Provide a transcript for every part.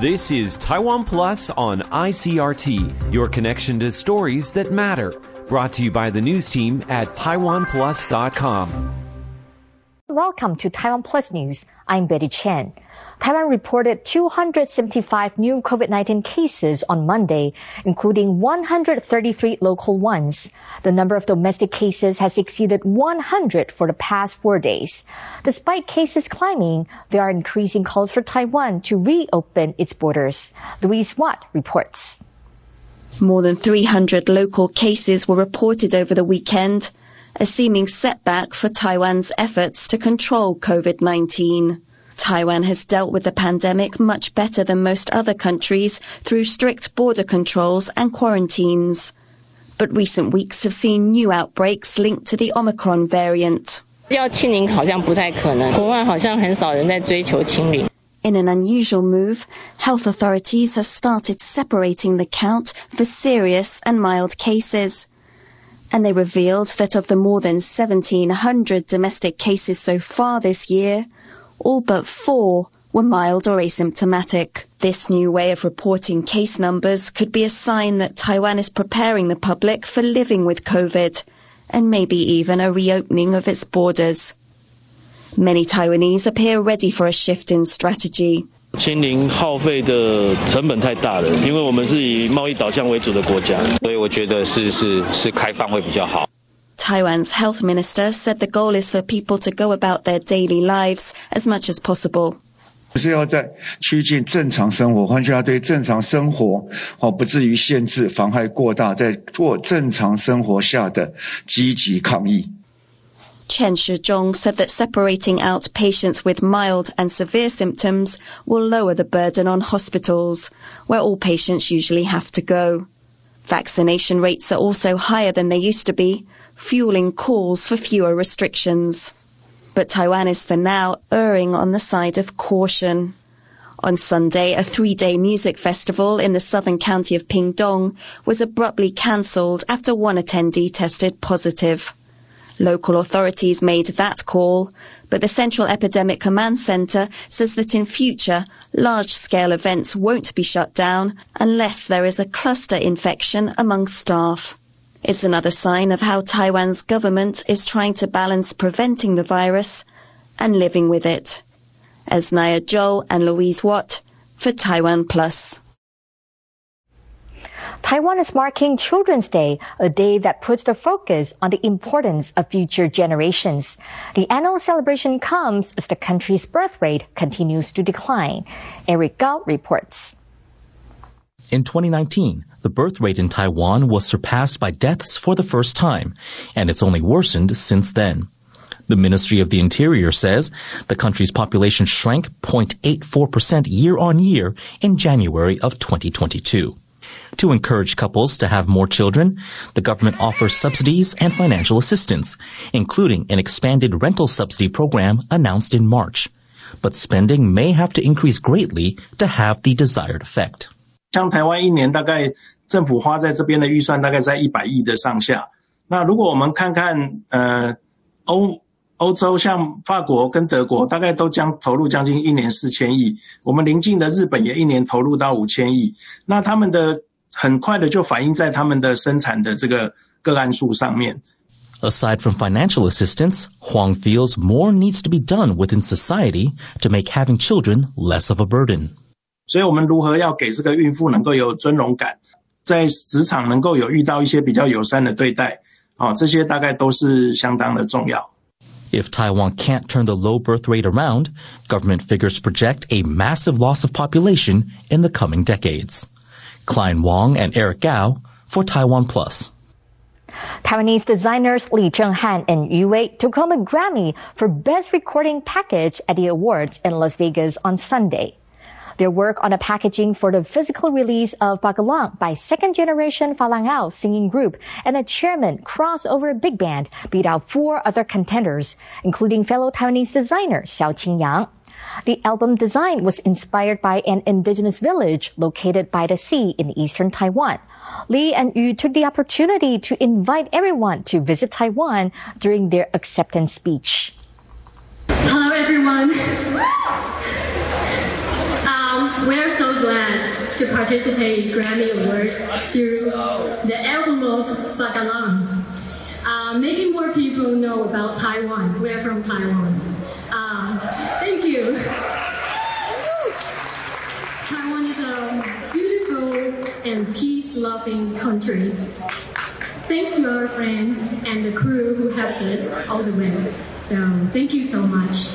This is Taiwan Plus on ICRT, your connection to stories that matter. Brought to you by the news team at TaiwanPlus.com. Welcome to Taiwan Plus News. I'm Betty Chen. Taiwan reported 275 new COVID-19 cases on Monday, including 133 local ones. The number of domestic cases has exceeded 100 for the past four days. Despite cases climbing, there are increasing calls for Taiwan to reopen its borders. Louise Watt reports. More than 300 local cases were reported over the weekend, a seeming setback for Taiwan's efforts to control COVID-19. Taiwan has dealt with the pandemic much better than most other countries through strict border controls and quarantines. But recent weeks have seen new outbreaks linked to the Omicron variant. In an unusual move, health authorities have started separating the count for serious and mild cases. And they revealed that of the more than 1,700 domestic cases so far this year, all but four were mild or asymptomatic. This new way of reporting case numbers could be a sign that Taiwan is preparing the public for living with COVID and maybe even a reopening of its borders. Many Taiwanese appear ready for a shift in strategy. 清零耗费的成本太大了，因为我们是以贸易导向为主的国家，所以我觉得是是是开放会比较好。 Taiwan's health minister said the goal is for people to go about their daily lives as much as possible. 是要在趋近正常生活，换句话对正常生活哦，不至于限制、妨害过大，在过正常生活下的积极抗疫。Chen Shizhong said that separating out patients with mild and severe symptoms will lower the burden on hospitals, where all patients usually have to go. Vaccination rates are also higher than they used to be, fueling calls for fewer restrictions. But Taiwan is for now erring on the side of caution. On Sunday, a three-day music festival in the southern county of Pingtung was abruptly cancelled after one attendee tested positive. Local authorities made that call, but the Central Epidemic Command Center says that in future, large-scale events won't be shut down unless there is a cluster infection among staff. It's another sign of how Taiwan's government is trying to balance preventing the virus and living with it. As Naya Zhou and Louise Watt for Taiwan Plus. Taiwan is marking Children's Day, a day that puts the focus on the importance of future generations. The annual celebration comes as the country's birth rate continues to decline. Eric Gao reports. In 2019, the birth rate in Taiwan was surpassed by deaths for the first time, and it's only worsened since then. The Ministry of the Interior says the country's population shrank 0.84% year on year in January of 2022. To encourage couples to have more children, the government offers subsidies and financial assistance, including an expanded rental subsidy program announced in March. But spending may have to increase greatly to have the desired effect. 像台湾一年大概政府花在这边的预算大概在一百亿的上下。那如果我们看看呃欧欧洲像法国跟德国，大概都将投入将近一年四千亿。我们邻近的日本也一年投入到五千亿。那他们的很快的就反映在他们的生产的这个个案数上面。Aside from financial assistance, Huang feels more needs to be done within society to make having children less of a burden. 所以我们如何要给这个孕妇能够有尊荣感，在职场能够有遇到一些比较友善的对待，哦，这些大概都是相当的重要。If Taiwan can't turn the low birth rate around, government figures project a massive loss of population in the coming decades. Klein Wong and Eric Gao for Taiwan Plus. Taiwanese designers Li Zhenghan and Yu Wei took home a Grammy for Best Recording Package at the awards in Las Vegas on Sunday. Their work on the packaging for the physical release of Pakelang by second generation Falangaw singing group and a chairman crossover big band beat out four other contenders, including fellow Taiwanese designer Xiao Qingyang. The album design was inspired by an indigenous village located by the sea in eastern Taiwan. Li and Yu took the opportunity to invite everyone to visit Taiwan during their acceptance speech. Hello, everyone. We're so glad to participate in Grammy Award through the album of Pakelang, uh, making more people know about Taiwan. We're from Taiwan. Uh, thank you. Taiwan is a beautiful and peace-loving country. Thanks to our friends and the crew who helped us all the way. So thank you so much.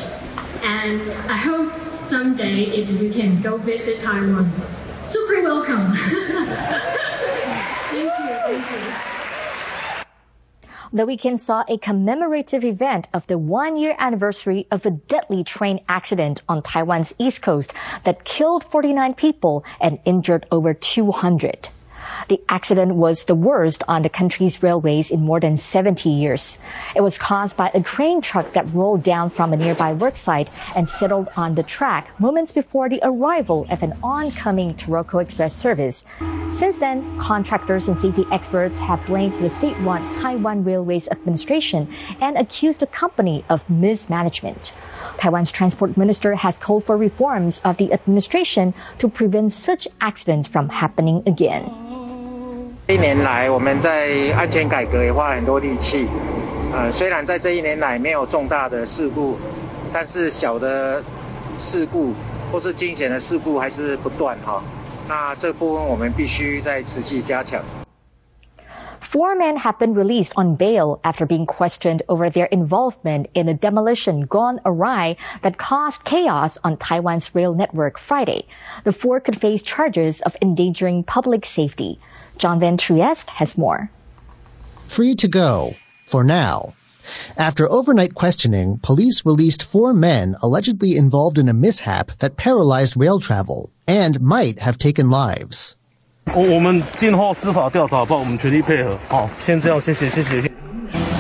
And I hope someday if you can go visit Taiwan, super welcome. thank you, thank you. The weekend saw a commemorative event of the one year anniversary of a deadly train accident on Taiwan's east coast that killed 49 people and injured over 200. The accident was the worst on the country's railways in more than 70 years. It was caused by a crane truck that rolled down from a nearby worksite and settled on the track moments before the arrival of an oncoming Taroko Express service. Since then, contractors and safety experts have blamed the state-run Taiwan Railways Administration and accused the company of mismanagement. Taiwan's transport minister has called for reforms of the administration to prevent such accidents from happening again. 一年来，我们在安全改革也花很多力气。呃，虽然在这一年来没有重大的事故，但是小的事故或是惊险的事故还是不断哈。那这部分我们必须在持续加强。Four men have been released on bail after being questioned over their involvement in a demolition gone awry that caused chaos on Taiwan's rail network Friday. The four could face charges of endangering public safety. John Van Trieste has more. Free to go, for now. After overnight questioning, police released four men allegedly involved in a mishap that paralyzed rail travel and might have taken lives.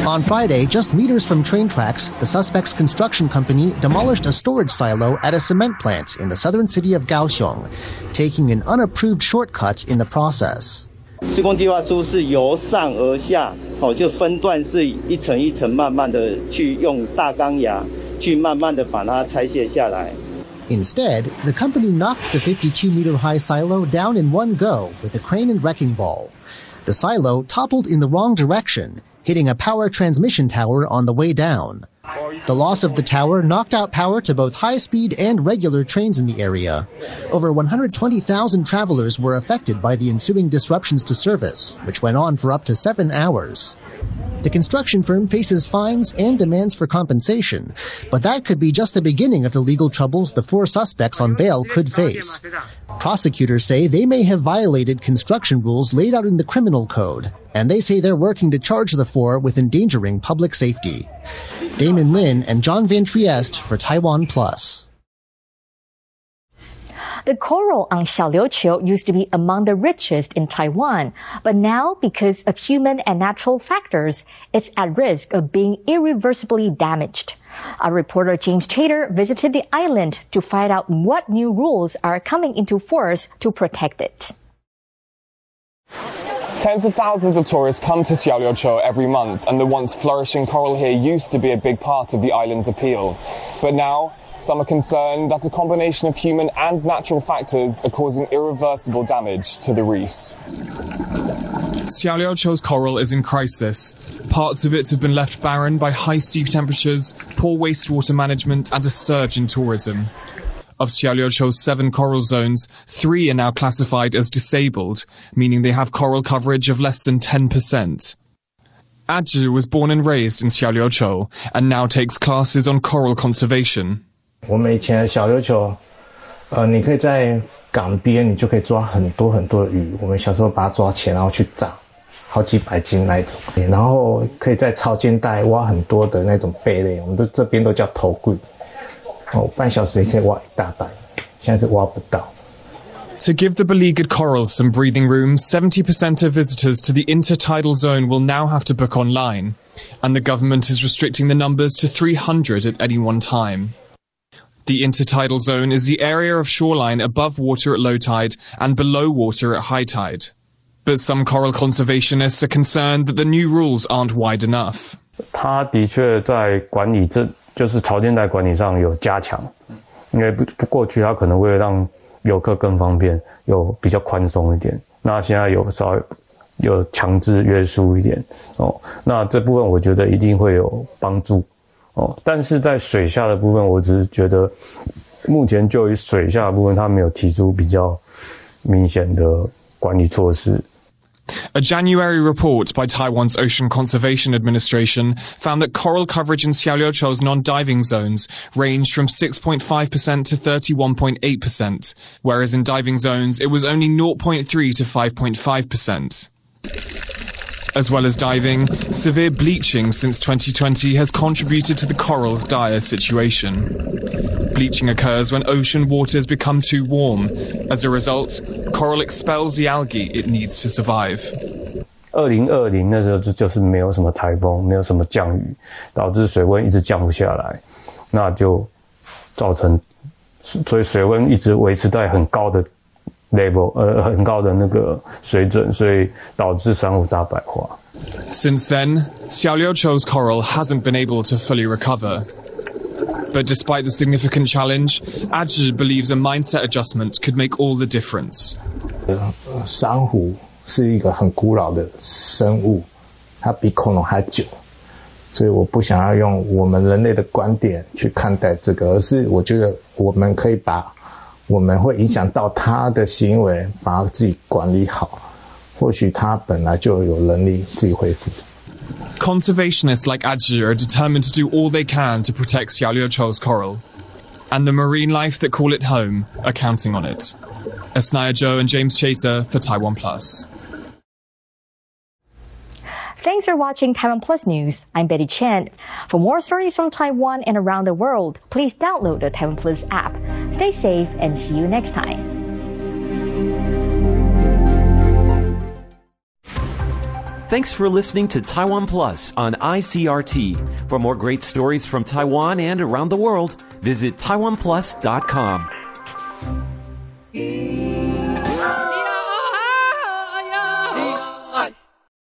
On Friday, just meters from train tracks, the suspect's construction company demolished a storage silo at a cement plant in the southern city of Kaohsiung, taking an unapproved shortcut in the process. 施工计划书是由上而下，哦，就分段是一层一层慢慢的去用大钢牙去慢慢的把它拆卸下来。 Instead, the company knocked the 52 meter high silo down in one go with a crane and wrecking ball. The silo toppled in the wrong direction, hitting a power transmission tower on the way down. The loss of the tower knocked out power to both high speed and regular trains in the area. Over 120,000 travelers were affected by the ensuing disruptions to service, which went on for up to seven hours. The construction firm faces fines and demands for compensation, but that could be just the beginning of the legal troubles the four suspects on bail could face. Prosecutors say they may have violated construction rules laid out in the criminal code, and they say they're working to charge the four with endangering public safety. Damon Lin and John Van Trieste for Taiwan Plus. The coral on Xiaoliuqiu used to be among the richest in Taiwan, but now because of human and natural factors, it's at risk of being irreversibly damaged. Our reporter James Chater visited the island to find out what new rules are coming into force to protect it. Tens of thousands of tourists come to Xiaoliuqiu every month, and the once flourishing coral here used to be a big part of the island's appeal. But now, some are concerned that a combination of human and natural factors are causing irreversible damage to the reefs. Xiaoliuqiu's coral is in crisis. Parts of it have been left barren by high sea temperatures, poor wastewater management, and a surge in tourism. Of Xiaoliuqiu's seven coral zones, three are now classified as disabled, meaning they have coral coverage of less than 10%. Aju was born and raised in Xiaoliuqiu and now takes classes on coral conservation. 我们以前的小琉球，呃，你可以在港边，你就可以抓很多很多的鱼。我们小时候把它抓起来，然后去炸，好几百斤那一种。然后可以在潮间带挖很多的那种贝类，我们都这边都叫头柜。哦，半小时也可以挖一大袋，现在是挖不到。 To give the beleaguered corals some breathing room, 70% of visitors to the intertidal zone will now have to book online, and the government is restricting the numbers to 300 at any one time. The intertidal zone is the area of shoreline above water at low tide and below water at high tide. But some coral conservationists are concerned that the new rules aren't wide enough. 它的确在管理这就是潮间带管理上有加强，因为不不过去它可能会让 游客更方便，有比较宽松一点。那现在有稍微有强制约束一点哦，那这部分我觉得一定会有帮助 哦。但是在水下的部分，我只是觉得目前就于水下的部分，他没有提出比较明显的管理措施。A January report by Taiwan's Ocean Conservation Administration found that coral coverage in Xiaoliuqiu's non-diving zones ranged from 6.5% to 31.8%, whereas in diving zones it was only 0.3 to 5.5%. As well as diving, severe bleaching since 2020 has contributed to the coral's dire situation. Bleaching occurs when ocean waters become too warm. As a result, coral expels the algae it needs to survive. 二零二零那时候就就是没有什么台风，没有什么降雨，导致水温一直降不下来，那就造成，所以水温一直维持在很高的 level，呃，很高的那个水准，所以导致珊瑚大白化。Since then, Xiaoliuqiu's coral hasn't been able to fully recover. But despite the significant challenge, Ajit believes a mindset adjustment could make all the difference. 珊瑚是一个很古老的生物，它比恐龙还久，所以我不想要用我们人类的观点去看待这个，而是我觉得我们可以把我们会影响到他的行为，把他自己管理好。或许他本来就有能力自己恢复。Conservationists like Adju are determined to do all they can to protect Xiaoliuqiu's coral, and the marine life that call it home are counting on it. Esnaya Joe and James Chater for Taiwan Plus. Thanks for watching Taiwan Plus News. I'm Betty Chen. For more stories from Taiwan and around the world, please download the Taiwan Plus app. Stay safe and see you next time. Thanks for listening to Taiwan Plus on ICRT. For more great stories from Taiwan and around the world, visit taiwanplus.com.